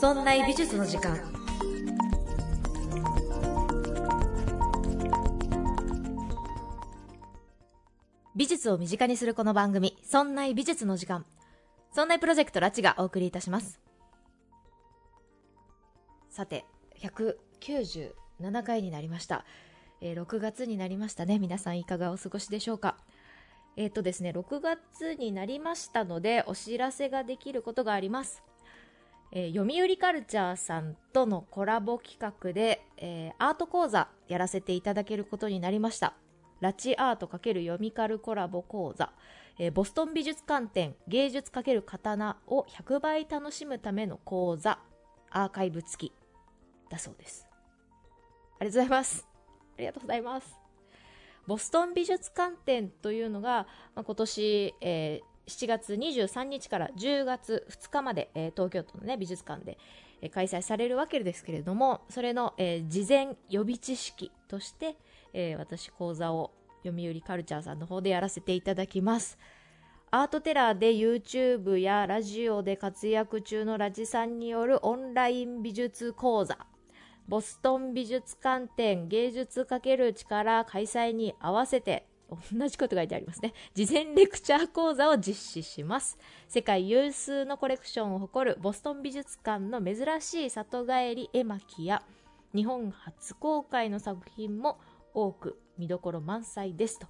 そんな美術の時間。美術を身近にするこの番組「そんな美術の時間」そんなプロジェクトラチがお送りいたします。さて197回になりました、えー6月になりましたね。皆さんいかがお過ごしでしょうか？えっ、とですね6月になりましたのでお知らせができることがあります。えー読売カルチャーさんとのコラボ企画で、えーアート講座やらせていただけることになりました。ラチアート×読みカルコラボ講座、えーボストン美術館展芸術×刀を100倍楽しむための講座、アーカイブ付きだそうです。ありがとうございます。ありがとうございます。ボストン美術館展というのが、まあ今年、えー7月23日から10月2日まで、えー東京都の、ね、美術館で、えー開催されるわけですけれども、それの、えー事前予備知識として、えー私講座を読売カルチャーさんの方でやらせていただきます。アートテラーで YouTube やラジオで活躍中のラジさんによるオンライン美術講座、ボストン美術館展芸術×力開催に合わせて、同じこと書いてありますね。事前レクチャー講座を実施します。世界有数のコレクションを誇るボストン美術館の珍しい里帰り絵巻や日本初公開の作品も多く見どころ満載ですと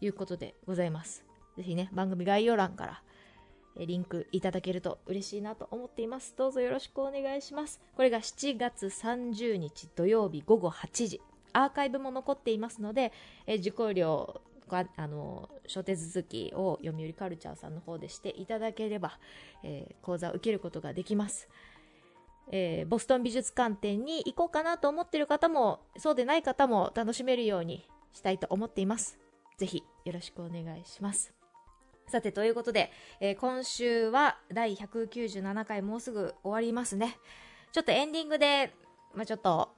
いうことでございます。ぜひね、番組概要欄からリンクいただけると嬉しいなと思っています。どうぞよろしくお願いします。これが7月30日土曜日午後8時。アーカイブも残っていますので、え受講料が、あの、諸手続きを読売カルチャーさんの方でしていただければ、えー講座を受けることができます。えーボストン美術館展に行こうかなと思ってる方も、そうでない方も楽しめるようにしたいと思っています。ぜひよろしくお願いします。さて、ということで、えー今週は第197回もうすぐ終わりますね。ちょっとエンディングで、まあ、ちょっと、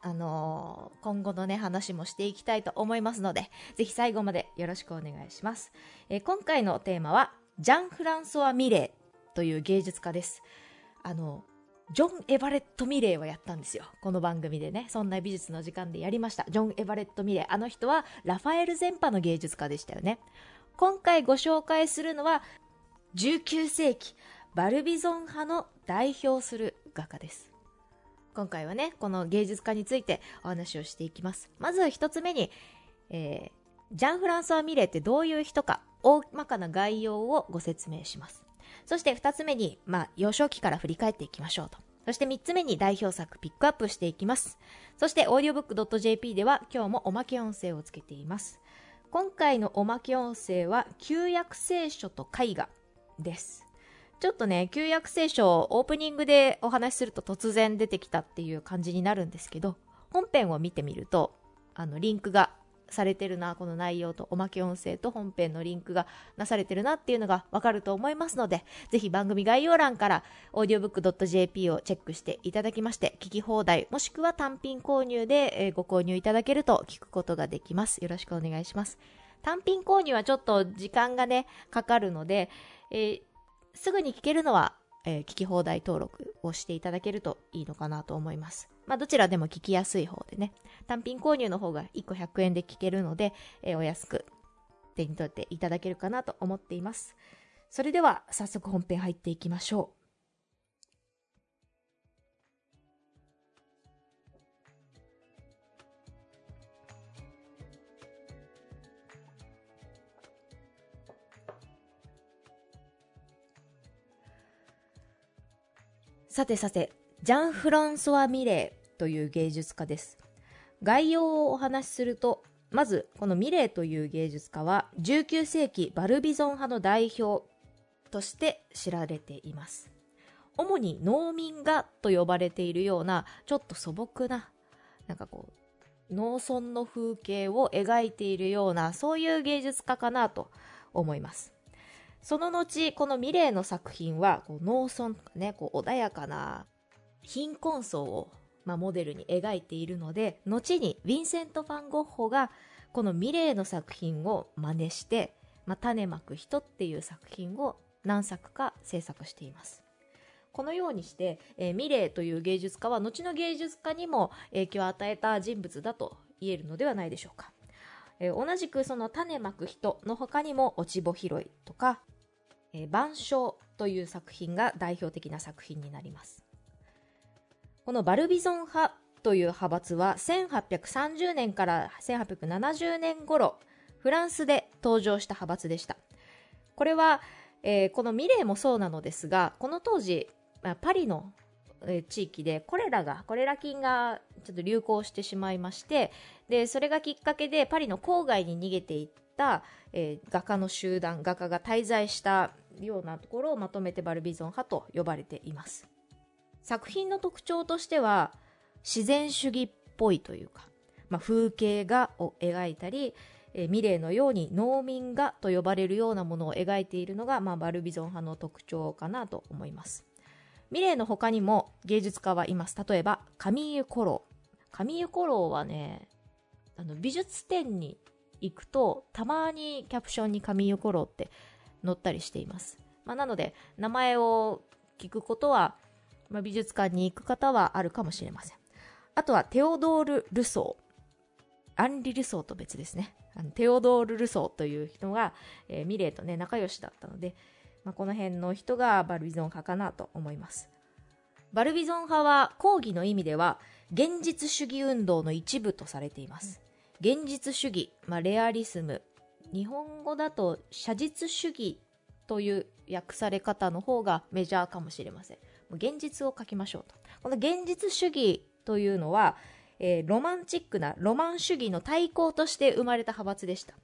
あのー今後のね、話もしていきたいと思いますので、ぜひ最後までよろしくお願いします。えー今回のテーマは、ジャン・フランソワ・ミレーという芸術家です。あの、ジョン・エバレット・ミレーをやったんですよ。この番組でね、そんな美術の時間でやりました。ジョン・エバレット・ミレー。あの人はラファエル全般の芸術家でしたよね。今回ご紹介するのは、19世紀、バルビゾン派の代表する画家です。今回はね、この芸術家についてお話をしていきます。まず一つ目に、えージャン・フランソワ・ミレーってどういう人か、大まかな概要をご説明します。そして二つ目に、まあ、幼少期から振り返っていきましょうと。そして三つ目に代表作ピックアップしていきます。そして、オーディオブック .jp では今日もおまけ音声をつけています。今回のおまけ音声は、旧約聖書と絵画です。ちょっとね、旧約聖書オープニングでお話しすると突然出てきたっていう感じになるんですけど、本編を見てみると、あの、リンクがされてるな、この内容とおまけ音声と本編のリンクがなされてるなっていうのがわかると思いますので、ぜひ番組概要欄から audiobook.jp をチェックしていただきまして、聞き放題もしくは単品購入でご購入いただけると聞くことができます。よろしくお願いします。単品購入はちょっと時間がね、かかるので、えーすぐに聞けるのは、えー聞き放題登録をしていただけるといいのかなと思います。まあ、どちらでも聞きやすい方でね、単品購入の方が1個100円で聞けるので、えーお安く手に取っていただけるかなと思っています。それでは、早速本編入っていきましょう。さてさて、ジャン・フランソワ・ミレーという芸術家です。概要をお話しすると、まず、このミレーという芸術家は、19世紀バルビゾン派の代表として知られています。主に農民画と呼ばれているような、ちょっと素朴な、なんかこう、農村の風景を描いているような、そういう芸術家かなと思います。その後、このミレーの作品は、こう農村とかね、こう穏やかな貧困層を、まあ、モデルに描いているので、後にヴィンセント・ファン・ゴッホが、このミレーの作品を真似して、まあ、種まく人っていう作品を何作か制作しています。このようにして、えー、ミレーという芸術家は後の芸術家にも影響を与えた人物だと言えるのではないでしょうか。えー、同じくその種まく人の他にも落ち穂拾いとか、えー、晩鐘という作品が代表的な作品になります。このバルビゾン派という派閥は1830年から1870年頃フランスで登場した派閥でした。これは、えー、このミレーもそうなのですが、この当時ま、パリの地域でコレラが、コレラ菌がちょっと流行してしまいまして、で、それがきっかけでパリの郊外に逃げていった、えー、画家の集団、画家が滞在したようなところをまとめてバルビゾン派と呼ばれています。作品の特徴としては、自然主義っぽいというか、まあ、風景画を描いたり、えー、ミレーのように農民画と呼ばれるようなものを描いているのが、まあ、バルビゾン派の特徴かなと思います。ミレーの他にも芸術家はいます。例えば、カミーユ・コロー。カミーユ・コローはね、あの、美術展に行くと、たまにキャプションにカミーユ・コローって載ったりしています。まあ、なので、名前を聞くことは、まあ、美術館に行く方はあるかもしれません。あとは、テオドール・ルソー。アンリ・ルソーと別ですね。あのテオドール・ルソーという人が、えー、ミレーとね、仲良しだったので、まあ、この辺の人がバルビゾン派かなと思います。バルビゾン派は講義の意味では現実主義運動の一部とされています。現実主義、まあ、レアリスム、日本語だと写実主義という訳され方の方がメジャーかもしれません。現実を書きましょうと。この現実主義というのは、えー、ロマンチックなロマン主義の対抗として生まれた派閥でした。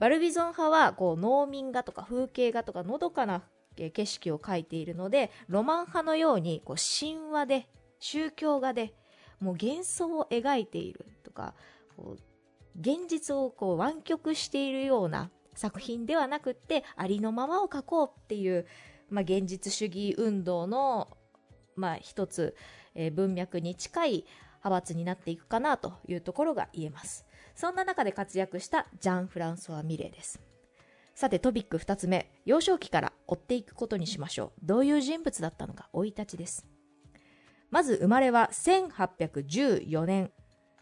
バルビゾン派はこう農民画とか風景画とかのどかな景色を描いているのでロマン派のようにこう神話で宗教画でもう幻想を描いているとか現実をこう湾曲しているような作品ではなくってありのままを描こうっていう、まあ、現実主義運動の、まあ、一つ、えー、文脈に近い派閥になっていくかなというところが言えます。そんな中で活躍したジャン・フランソワ・ミレーです。さてトピック2つ目、幼少期から追っていくことにしましょう。どういう人物だったのか、生い立ちです。まず生まれは1814年、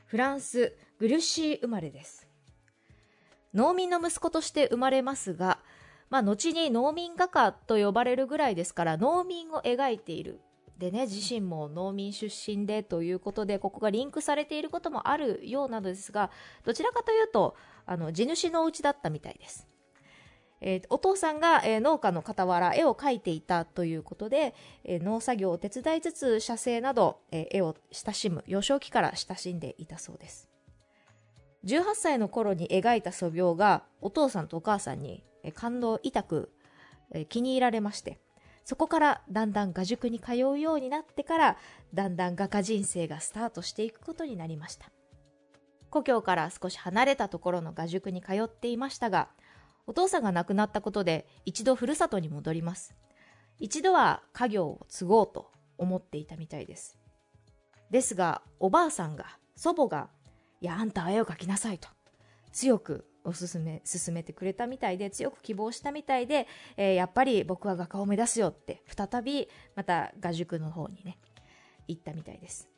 フランス・グルシー生まれです。農民の息子として生まれますが、まあ、後に農民画家と呼ばれるぐらいですから、農民を描いているでね、自身も農民出身でということで、ここがリンクされていることもあるようなのですが、どちらかというと、あの、地主のうちだったみたいです。えー、お父さんが、えー、農家の傍ら絵を描いていたということで、えー、農作業を手伝いつつ写生など、え絵を親しむ幼少期から親しんでいたそうです18歳の頃に描いた素描がお父さんとお母さんに、え感動痛く、え気に入られましてそこからだんだん画塾に通うようになってからだんだん画家人生がスタートしていくことになりました。故郷から少し離れたところの画塾に通っていましたがお父さんが亡くなったことで一度ふるさとに戻ります。一度は家業を継ごうと思っていたみたいです。ですがおばあさんが祖母が「いやあんたは絵を描きなさい」と強くおすすめ、進めてくれたみたいで、強く希望したみたいで、えー、やっぱり僕は画家を目指すよって、再び、また画塾の方にね、行ったみたいです。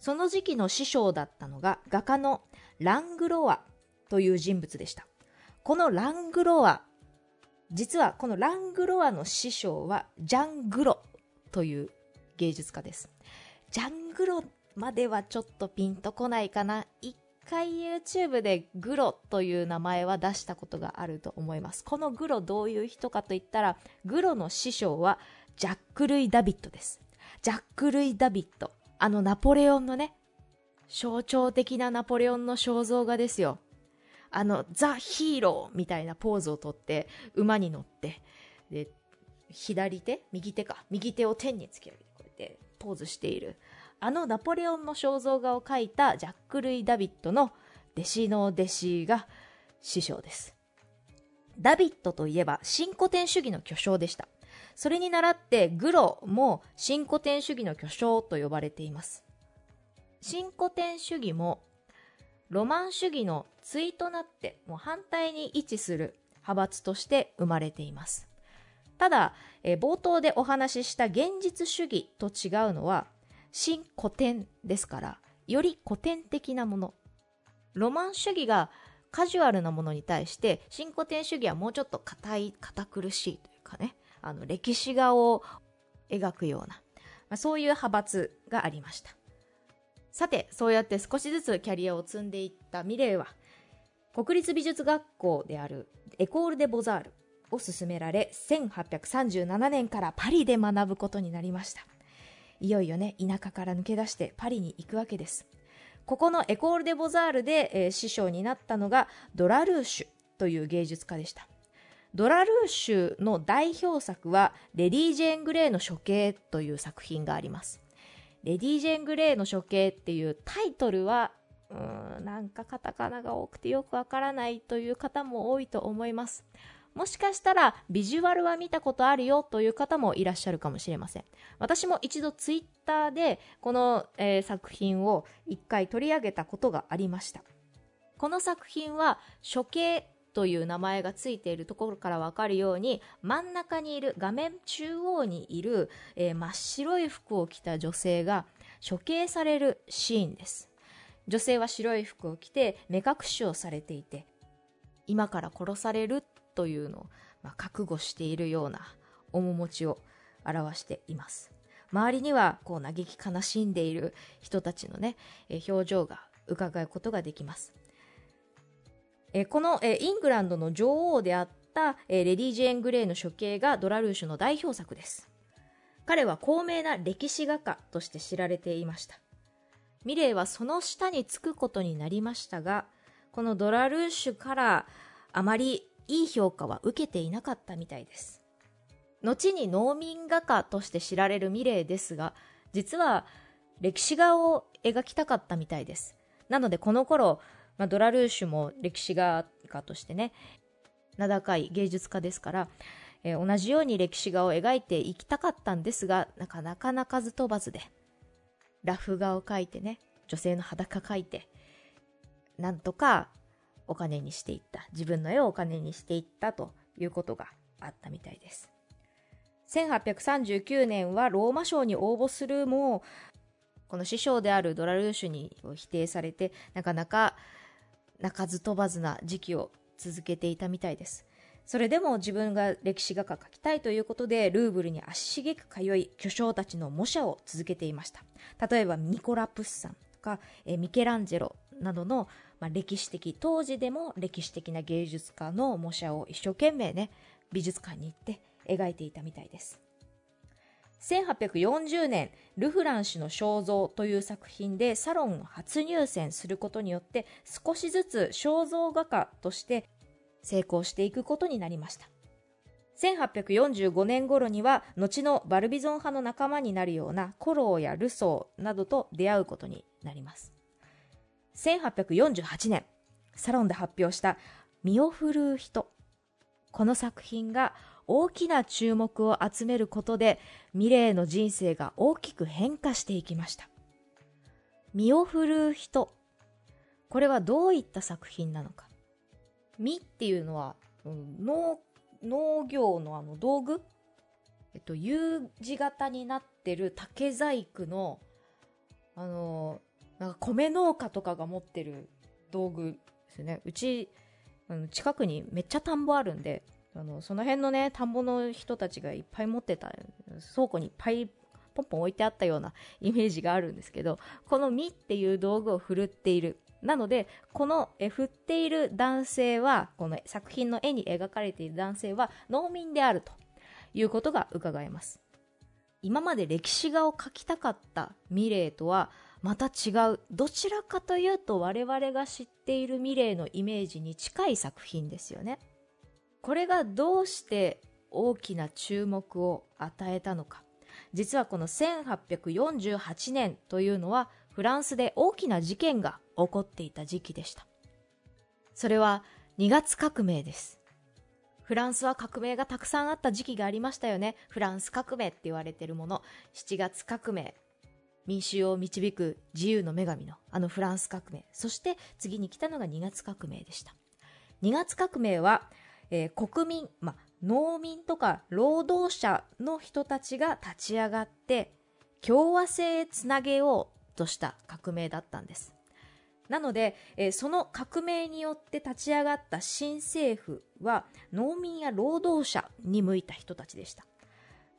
その時期の師匠だったのが、画家のラングロワという人物でした。このラングロワ、実はこのラングロワの師匠は、ジャン・グロという芸術家です。ジャン・グロまではちょっとピンとこないかな。一回 YouTube でグロという名前は出したことがあると思います。このグロどういう人かと言ったら、グロの師匠はジャック・ルイ・ダビットです。ジャック・ルイ・ダビット。あのナポレオンのね、象徴的なナポレオンの肖像画ですよ。あの、ザ・ヒーローみたいなポーズをとって、馬に乗って、で、左手右手か。右手を天に突き上げて、こうやってポーズしている。あのナポレオンの肖像画を描いたジャック・ルイ・ダビッドの弟子の弟子が師匠です。ダビッドといえば新古典主義の巨匠でした。それに倣ってグロも新古典主義の巨匠と呼ばれています。新古典主義もロマン主義の対となってもう反対に位置する派閥として生まれています。ただ、え、冒頭でお話しした現実主義と違うのは新古典ですからより古典的なもの。ロマン主義がカジュアルなものに対して新古典主義はもうちょっと硬い堅苦しいというかねあの歴史画を描くような、まあ、そういう派閥がありました。さてそうやって少しずつキャリアを積んでいったミレーは国立美術学校であるエコール・デ・ボザールを進められ1837年からパリで学ぶことになりました。いよいよね田舎から抜け出してパリに行くわけです。ここのエコール・デ・ボザールで、えー、師匠になったのがドラルーシュという芸術家でした。ドラルーシュの代表作はレディー・ジェーン・グレーの処刑という作品があります。レディー・ジェーン・グレーの処刑っていうタイトルはうんなんかカタカナが多くてよくわからないという方も多いと思います。もしかしたらビジュアルは見たことあるよという方もいらっしゃるかもしれません。私も一度ツイッターでこの、えー、作品を一回取り上げたことがありました。この作品は処刑という名前がついているところからわかるように真ん中にいる画面中央にいる、えー、真っ白い服を着た女性が処刑されるシーンです。女性は白い服を着て目隠しをされていて今から殺されるというのを、まあ、覚悟しているような面持ちを表しています。周りにはこう嘆き悲しんでいる人たちのねえ表情が伺うことができます。えこのえイングランドの女王であったえレディ・ジェーン・グレーの処刑がドラルーシュの代表作です。彼は高名な歴史画家として知られていました。ミレーはその下につくことになりましたがこのドラルーシュからあまりいい評価は受けていなかったみたいです。後に農民画家として知られるミレーですが実は歴史画を描きたかったみたいです。なのでこの頃、まあ、ドラルーシュも歴史画家としてね名高い芸術家ですから、えー、同じように歴史画を描いていきたかったんですがなかなか鳴かず飛ばずでラフ画を描いてね女性の裸描いてなんとかお金にしていった。自分の絵をお金にしていったということがあったみたいです。1839年はローマ賞に応募するもこの師匠であるドラルーシュに否定されてなかなか鳴かず飛ばずな時期を続けていたみたいです。それでも自分が歴史画家描きたいということでルーブルに足しげく通い巨匠たちの模写を続けていました。例えばニコラ・プッサンとかミケランジェロなどのまあ、歴史的、当時でも歴史的な芸術家の模写を一生懸命ね、美術館に行って描いていたみたいです。1840年、ルフラン氏の肖像という作品でサロン初入選することによって少しずつ肖像画家として成功していくことになりました。1845年頃には後のバルビゾン派の仲間になるようなコローやルソーなどと出会うことになります。1848年、サロンで発表した身を振るう人。この作品が大きな注目を集めることで、ミレーの人生が大きく変化していきました。身を振るう人。これはどういった作品なのか。身っていうのは、農、農業のあの道具？えっと、U 字型になってる竹細工の、あの、なんか米農家とかが持ってる道具ですね。うち、あの近くにめっちゃ田んぼあるんで、あの、その辺のね、田んぼの人たちがいっぱい持ってた、倉庫にいっぱいポンポン置いてあったような イメージがあるんですけど、この実っていう道具を振るっている。なので、このえ振っている男性は、この作品の絵に描かれている男性は農民であるということが伺えます。今まで歴史画を描きたかったミレーとは、また違う。どちらかというと我々が知っているミレーのイメージに近い作品ですよね。これがどうして大きな注目を与えたのか。実はこの1848年というのはフランスで大きな事件が起こっていた時期でした。それは2月革命です。フランスは革命がたくさんあった時期がありましたよね。フランス革命って言われてるもの。7月革命。民衆を導く自由の女神のあのフランス革命そして次に来たのが2月革命でした。2月革命は、えー、国民、ま、農民とか労働者の人たちが立ち上がって共和制へつなげようとした革命だったんです。なので、えー、その革命によって立ち上がった新政府は農民や労働者に向いた人たちでした。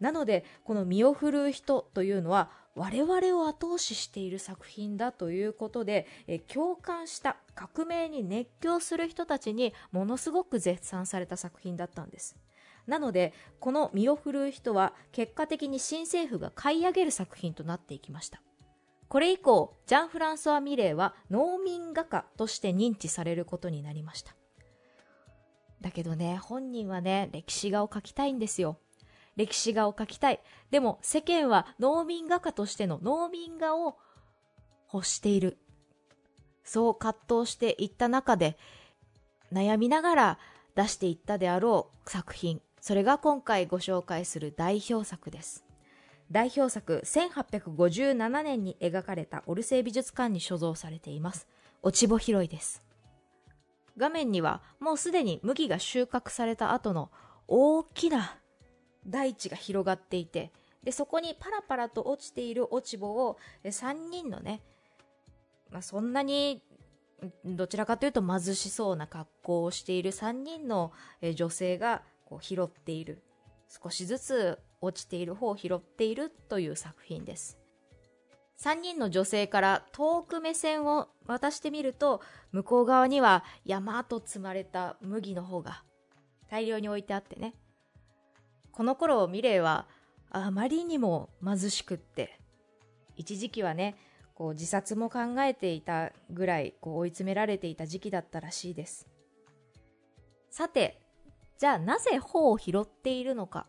なのでこの身を振るう人というのは我々を後押ししている作品だということで、え共感した革命に熱狂する人たちにものすごく絶賛された作品だったんです。なのでこの身を振るう人は結果的に新政府が買い上げる作品となっていきました。これ以降ジャン・フランソワ・ミレーは農民画家として認知されることになりました。だけどね本人はね歴史画を描きたいんですよ。歴史画を描きたい。でも世間は農民画家としての農民画を欲している。そう葛藤していった中で悩みながら出していったであろう作品。それが今回ご紹介する代表作です。代表作1857年に描かれたオルセイ美術館に所蔵されています。落ち穂拾いです。画面にはもうすでに麦が収穫された後の大きな大地が広がっていてでそこにパラパラと落ちている落ち穂を3人のね、まあ、そんなにどちらかというと貧しそうな格好をしている3人の女性がこう拾っている。少しずつ落ちている方を拾っているという作品です。3人の女性から遠く目線を渡してみると向こう側には山と積まれた麦の方が大量に置いてあってね。この頃ミレイはあまりにも貧しくって一時期はねこう自殺も考えていたぐらいこう追い詰められていた時期だったらしいです。さてじゃあなぜ穂を拾っているのか。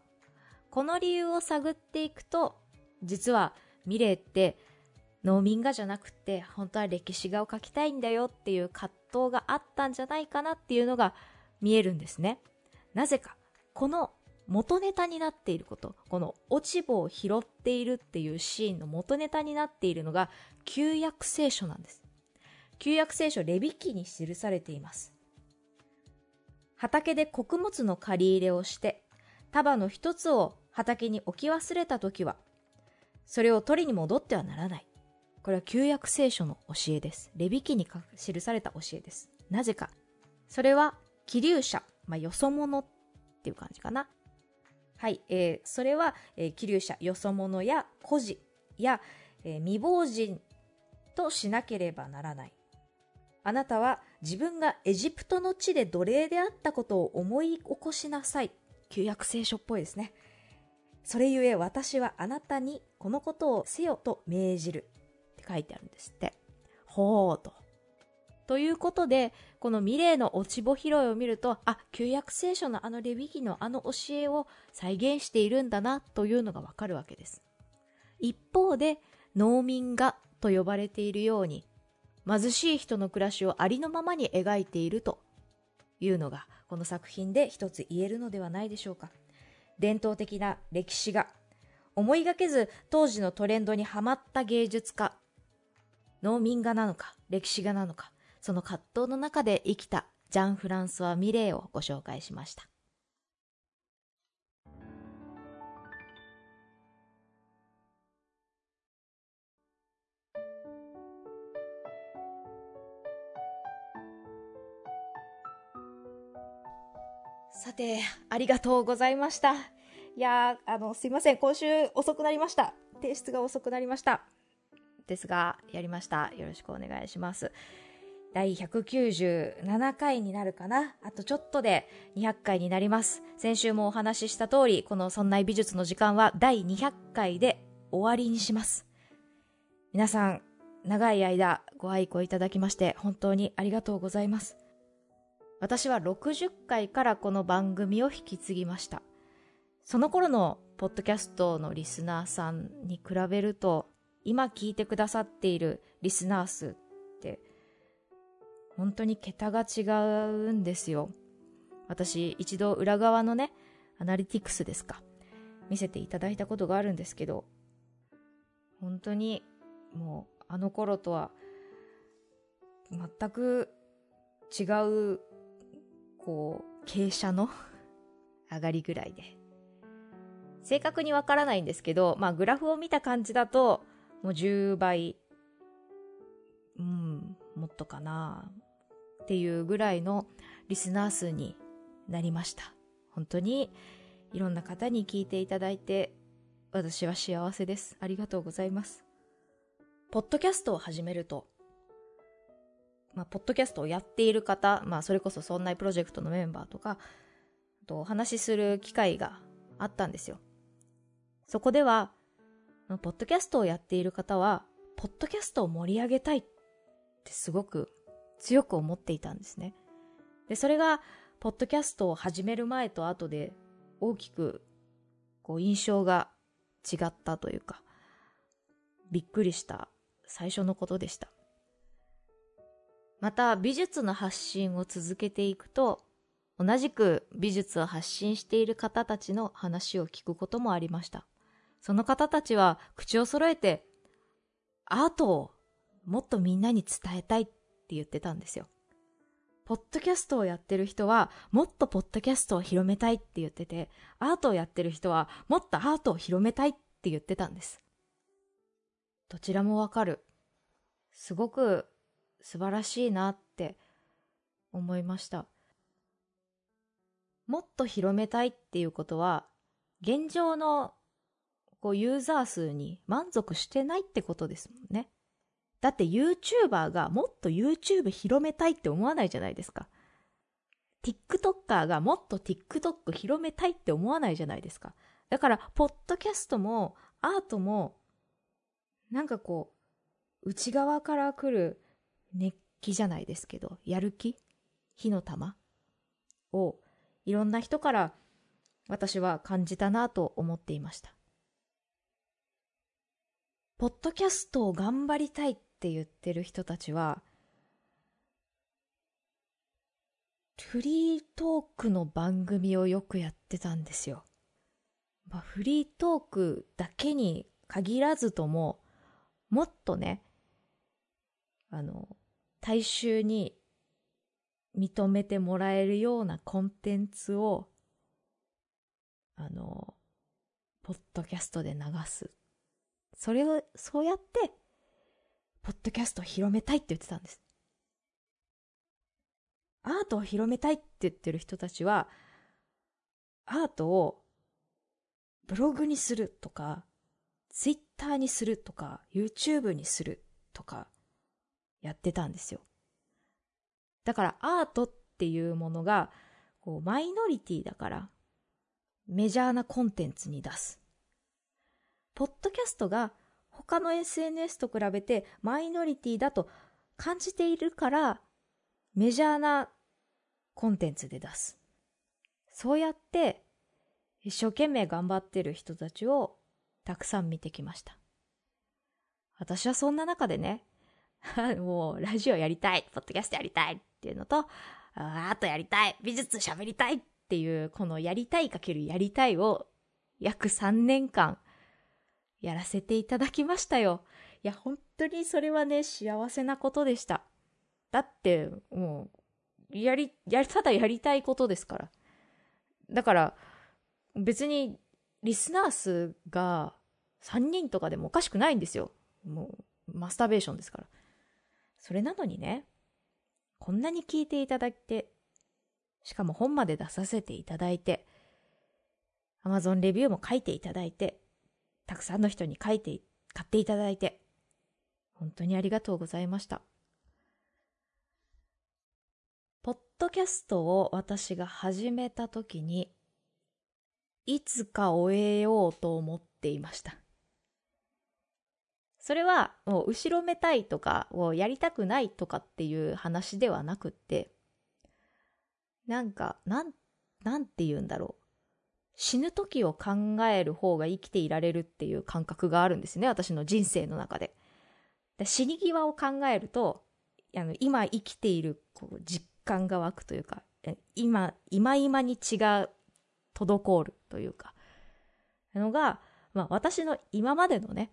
この理由を探っていくと実はミレーって農民画じゃなくて本当は歴史画を描きたいんだよっていう葛藤があったんじゃないかなっていうのが見えるんですね。なぜかこの元ネタになっていること。この落ち穂を拾っているっていうシーンの元ネタになっているのが旧約聖書なんです。旧約聖書レビ記に記されています。畑で穀物の借り入れをして束の一つを畑に置き忘れた時はそれを取りに戻ってはならない。これは旧約聖書の教えです。レビ記に記された教えです。なぜか。それは気流者、まあ、よそ者っていう感じかな。はい、えー、それは、えー、気流者、よそ者や孤児や、えー、未亡人としなければならない。あなたは自分がエジプトの地で奴隷であったことを思い起こしなさい。旧約聖書っぽいですね。それゆえ私はあなたにこのことをせよと命じる。って書いてあるんですって。ほーと。ということで、このミレーの落ち穂拾いを見ると、あ、旧約聖書のあのレビ記のあの教えを再現しているんだなというのがわかるわけです。一方で、農民画と呼ばれているように、貧しい人の暮らしをありのままに描いているというのが、この作品で一つ言えるのではないでしょうか。伝統的な歴史画、思いがけず当時のトレンドにはまった芸術家、農民画なのか、歴史画なのか、その葛藤の中で生きたジャン・フランソワ・ミレーをご紹介しました。さて、ありがとうございました。いやあの、すいません。今週遅くなりました。提出が遅くなりました。ですが、やりました。よろしくお願いします。第197回になるかな。あとちょっとで200回になります。先週もお話しした通り、このそんな美術の時間は第200回で終わりにします。皆さん、長い間ご愛顧いただきまして本当にありがとうございます。私は60回からこの番組を引き継ぎました。その頃のポッドキャストのリスナーさんに比べると、今聞いてくださっているリスナー数本当に桁が違うんですよ。私、一度裏側のね、アナリティクスですか、見せていただいたことがあるんですけど、本当にもうあの頃とは全く違う、こう、傾斜の 上がりぐらいで。正確にわからないんですけど、まあグラフを見た感じだと、もう10倍、うん、もっとかな、っていうぐらいのリスナー数になりました。本当にいろんな方に聞いていただいて、私は幸せです。ありがとうございます。ポッドキャストを始めると、まあ、ポッドキャストをやっている方、まあ、それこそそんなプロジェクトのメンバーとか、とお話しする機会があったんですよ。そこでは、ポッドキャストをやっている方は、ポッドキャストを盛り上げたいってすごく強く思っていたんですね。で、それが、ポッドキャストを始める前と後で大きく、こう、印象が違ったというか、びっくりした最初のことでした。また、美術の発信を続けていくと、同じく美術を発信している方たちの話を聞くこともありました。その方たちは口を揃えて、アートをもっとみんなに伝えたいっって言ってたんですよ。ポッドキャストをやってる人は、もっとポッドキャストを広めたいって言ってて、アートをやってる人は、もっとアートを広めたいって言ってたんです。どちらもわかる。すごく素晴らしいなって思いました。もっと広めたいっていうことは、現状のこうユーザー数に満足してないってことですもんね。だって YouTuber がもっと YouTube 広めたいって思わないじゃないですか。TikToker がもっと TikTok 広めたいって思わないじゃないですか。だから、ポッドキャストもアートも、なんかこう、内側から来る熱気じゃないですけど、やる気火の玉をいろんな人から私は感じたなと思っていました。ポッドキャストを頑張りたいっって言ってる人たちは、フリートークの番組をよくやってたんですよ。まあ、フリートークだけに限らずとも、もっとね、あの、大衆に認めてもらえるようなコンテンツを、あの、ポッドキャストで流す。それを、そうやって、ポッドキャストを広めたいって言ってたんです。アートを広めたいって言ってる人たちは、アートをブログにするとか、ツイッターにするとか、YouTube にするとか、やってたんですよ。だからアートっていうものが、こう、マイノリティだから、メジャーなコンテンツに出す。ポッドキャストが他の SNS と比べてマイノリティだと感じているから、メジャーなコンテンツで出す。そうやって、一生懸命頑張ってる人たちをたくさん見てきました。私はそんな中でね、もうラジオやりたい、ポッドキャストやりたいっていうのと、アートやりたい、美術喋りたいっていう、このやりたいかけるやりたいを約3年間やらせていただきましたよ。いや、本当にそれはね、幸せなことでした。だって、もう、やり、やり、ただやりたいことですから。だから、別に、リスナー数が3人とかでもおかしくないんですよ。もう、マスターベーションですから。それなのにね、こんなに聞いていただいて、しかも本まで出させていただいて、Amazon レビューも書いていただいて、たくさんの人に書いて、買っていただいて、本当にありがとうございました。ポッドキャストを私が始めた時に、いつか終えようと思っていました。それはもう後ろめたいとかをやりたくないとかっていう話ではなくって、なんか、なん、なんて言うんだろう。死ぬ時を考える方が生きていられるっていう感覚があるんですね、私の人生の中で。で死に際を考えると、あの今生きているこう実感が湧くというか、今、今今に血が滞るというか、のが、まあ私の今までのね、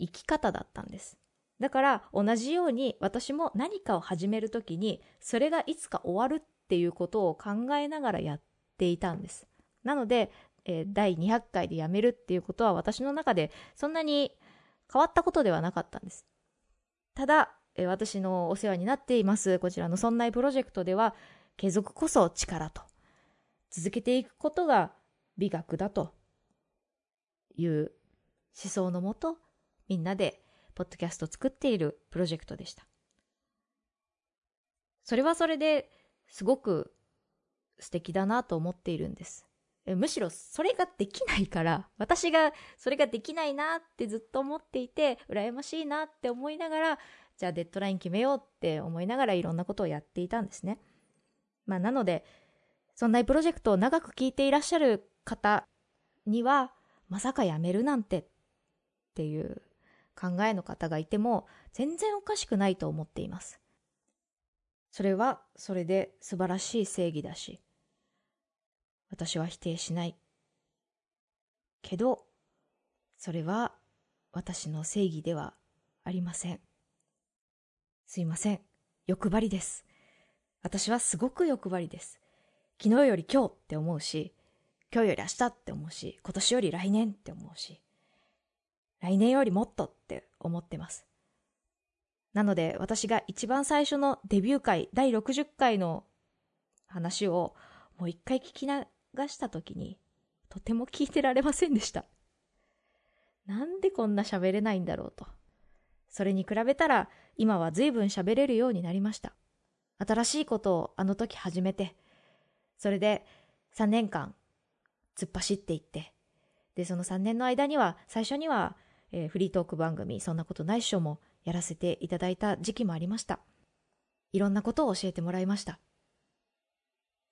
生き方だったんです。だから同じように私も何かを始めるときにそれがいつか終わるっていうことを考えながらやっていたんです。なので、えー、第200回で辞めるっていうことは私の中でそんなに変わったことではなかったんです。ただ、えー、私のお世話になっています、こちらのそんないプロジェクトでは、継続こそ力と、続けていくことが美学だという思想のもと、みんなでポッドキャストを作っているプロジェクトでした。それはそれですごく素敵だなと思っているんです。むしろそれができないから、私がそれができないなってずっと思っていて、羨ましいなって思いながら、じゃあデッドライン決めようって思いながらいろんなことをやっていたんですね。まあなので、そんなプロジェクトを長く聞いていらっしゃる方には、まさか辞めるなんてっていう考えの方がいても全然おかしくないと思っています。それはそれで素晴らしい正義だし、私は否定しない。けど、それは私の正義ではありません。すいません。欲張りです。私はすごく欲張りです。昨日より今日って思うし、今日より明日って思うし、今年より来年って思うし、来年よりもっとって思ってます。なので私が一番最初のデビュー回、第60回の話をもう一回聞きな流した時に、とても聞いてられませんでした。なんでこんな喋れないんだろうと。それに比べたら、今は随分喋れるようになりました。新しいことをあの時始めて、それで3年間突っ走っていって、で、その3年の間には、最初には、えー、フリートーク番組、そんなことないっしょもやらせていただいた時期もありました。いろんなことを教えてもらいました。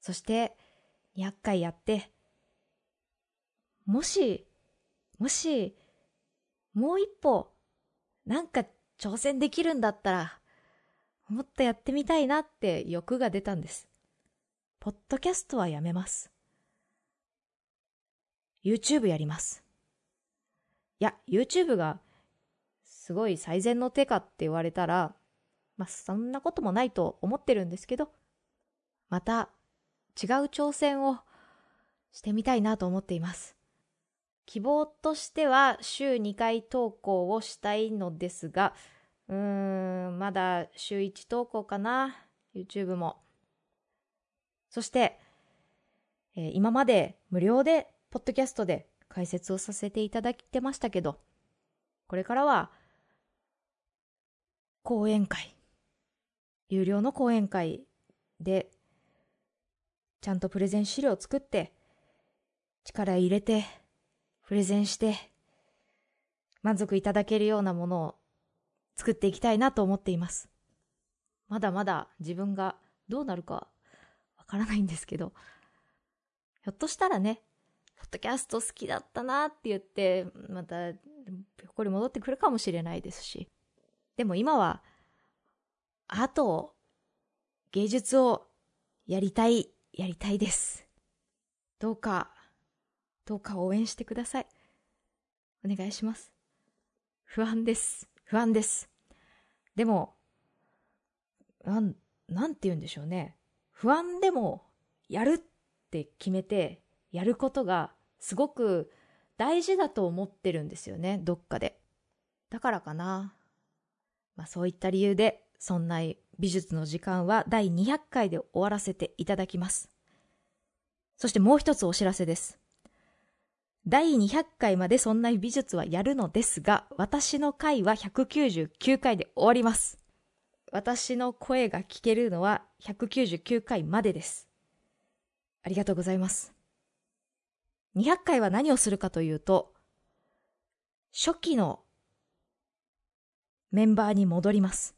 そして、200回やって、もし、もし、もう一歩、なんか挑戦できるんだったら、もっとやってみたいなって欲が出たんです。ポッドキャストはやめます。YouTube やります。いや、YouTube がすごい最善の手かって言われたら、まあそんなこともないと思ってるんですけど、また違う挑戦をしてみたいなと思っています。希望としては週2回投稿をしたいのですが、うーん、まだ週1投稿かな、YouTube も。そして、えー、今まで無料でポッドキャストで解説をさせていただいてましたけど、これからは講演会、有料の講演会で、ちゃんとプレゼン資料を作って、力入れて、プレゼンして、満足いただけるようなものを作っていきたいなと思っています。まだまだ自分がどうなるかわからないんですけど、ひょっとしたらね、ポッドキャスト好きだったなって言って、また、ここに戻ってくるかもしれないですし、でも今は、アートを、芸術をやりたい、やりたいです。どうか、どうか応援してください。お願いします。不安です。不安です。でも、なん、なんて言うんでしょうね。不安でも、やるって決めて、やることが、すごく大事だと思ってるんですよね、どっかで。だからかな。まあ、そういった理由で、そんな美術の時間は第200回で終わらせていただきます。そしてもう一つお知らせです。第200回までそんな美術はやるのですが、私の回は199回で終わります。私の声が聞けるのは199回までです。ありがとうございます。200回は何をするかというと、初期のメンバーに戻ります。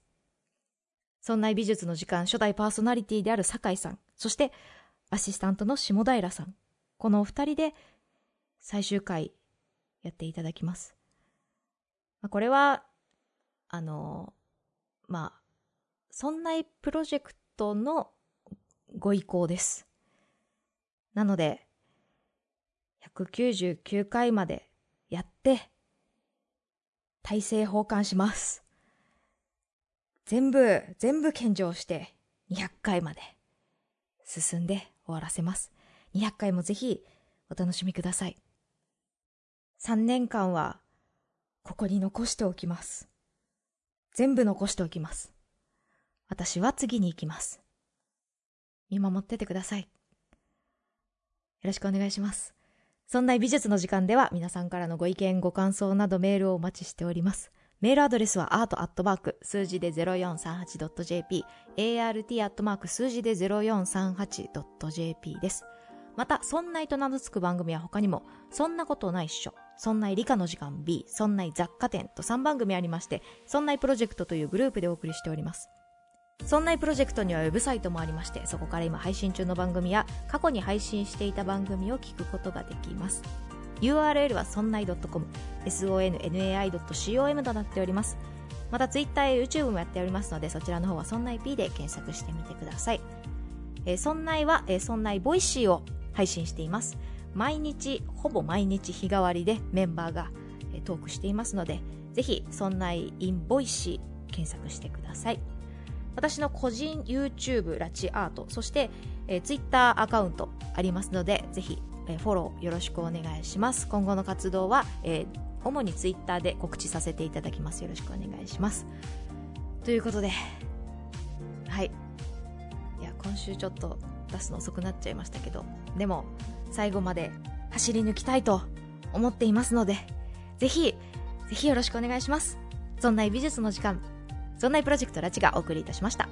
そんな美術の時間初代パーソナリティである酒井さん、そしてアシスタントの下平さん、このお二人で最終回やっていただきます。これは、あの、まあ、そんなプロジェクトのご意向です。なので、199回までやって、体制奉還します。全部、全部献上して200回まで進んで終わらせます。200回もぜひお楽しみください。3年間は、ここに残しておきます。全部残しておきます。私は次に行きます。見守っててください。よろしくお願いします。そんな美術の時間では皆さんからのご意見、ご感想などメールをお待ちしております。メールアドレスは art 数字で 0438.jp art アットマーク数字で 0438.jp です。また、そんないと名の付く番組は他にも、そんなことないっしょ、そんない理科の時間 B、そんない雑貨店と3番組ありまして、そんないプロジェクトというグループでお送りしております。そんないプロジェクトにはウェブサイトもありまして、そこから今配信中の番組や過去に配信していた番組を聞くことができます。URL はそんない .com、sonnai.com となっております。また Twitter や YouTube もやっておりますので、そちらの方はそんない P で検索してみてください。えー、そんないは、えー、そんないボイシーを配信しています。毎日、ほぼ毎日日替わりでメンバーが、えトークしていますので、ぜひ、そんないインボイシー検索してください。私の個人 YouTube ラチアート、そして、えー、Twitter アカウントありますので、ぜひ、え、フォローよろしくお願いします。今後の活動は、えー、主に Twitter で告知させていただきます。よろしくお願いします。ということで、はい。いや、今週ちょっと出すの遅くなっちゃいましたけど、でも、最後まで走り抜きたいと思っていますので、ぜひ、ぜひよろしくお願いします。そんな美術の時間、そんなプロジェクトラチがお送りいたしました。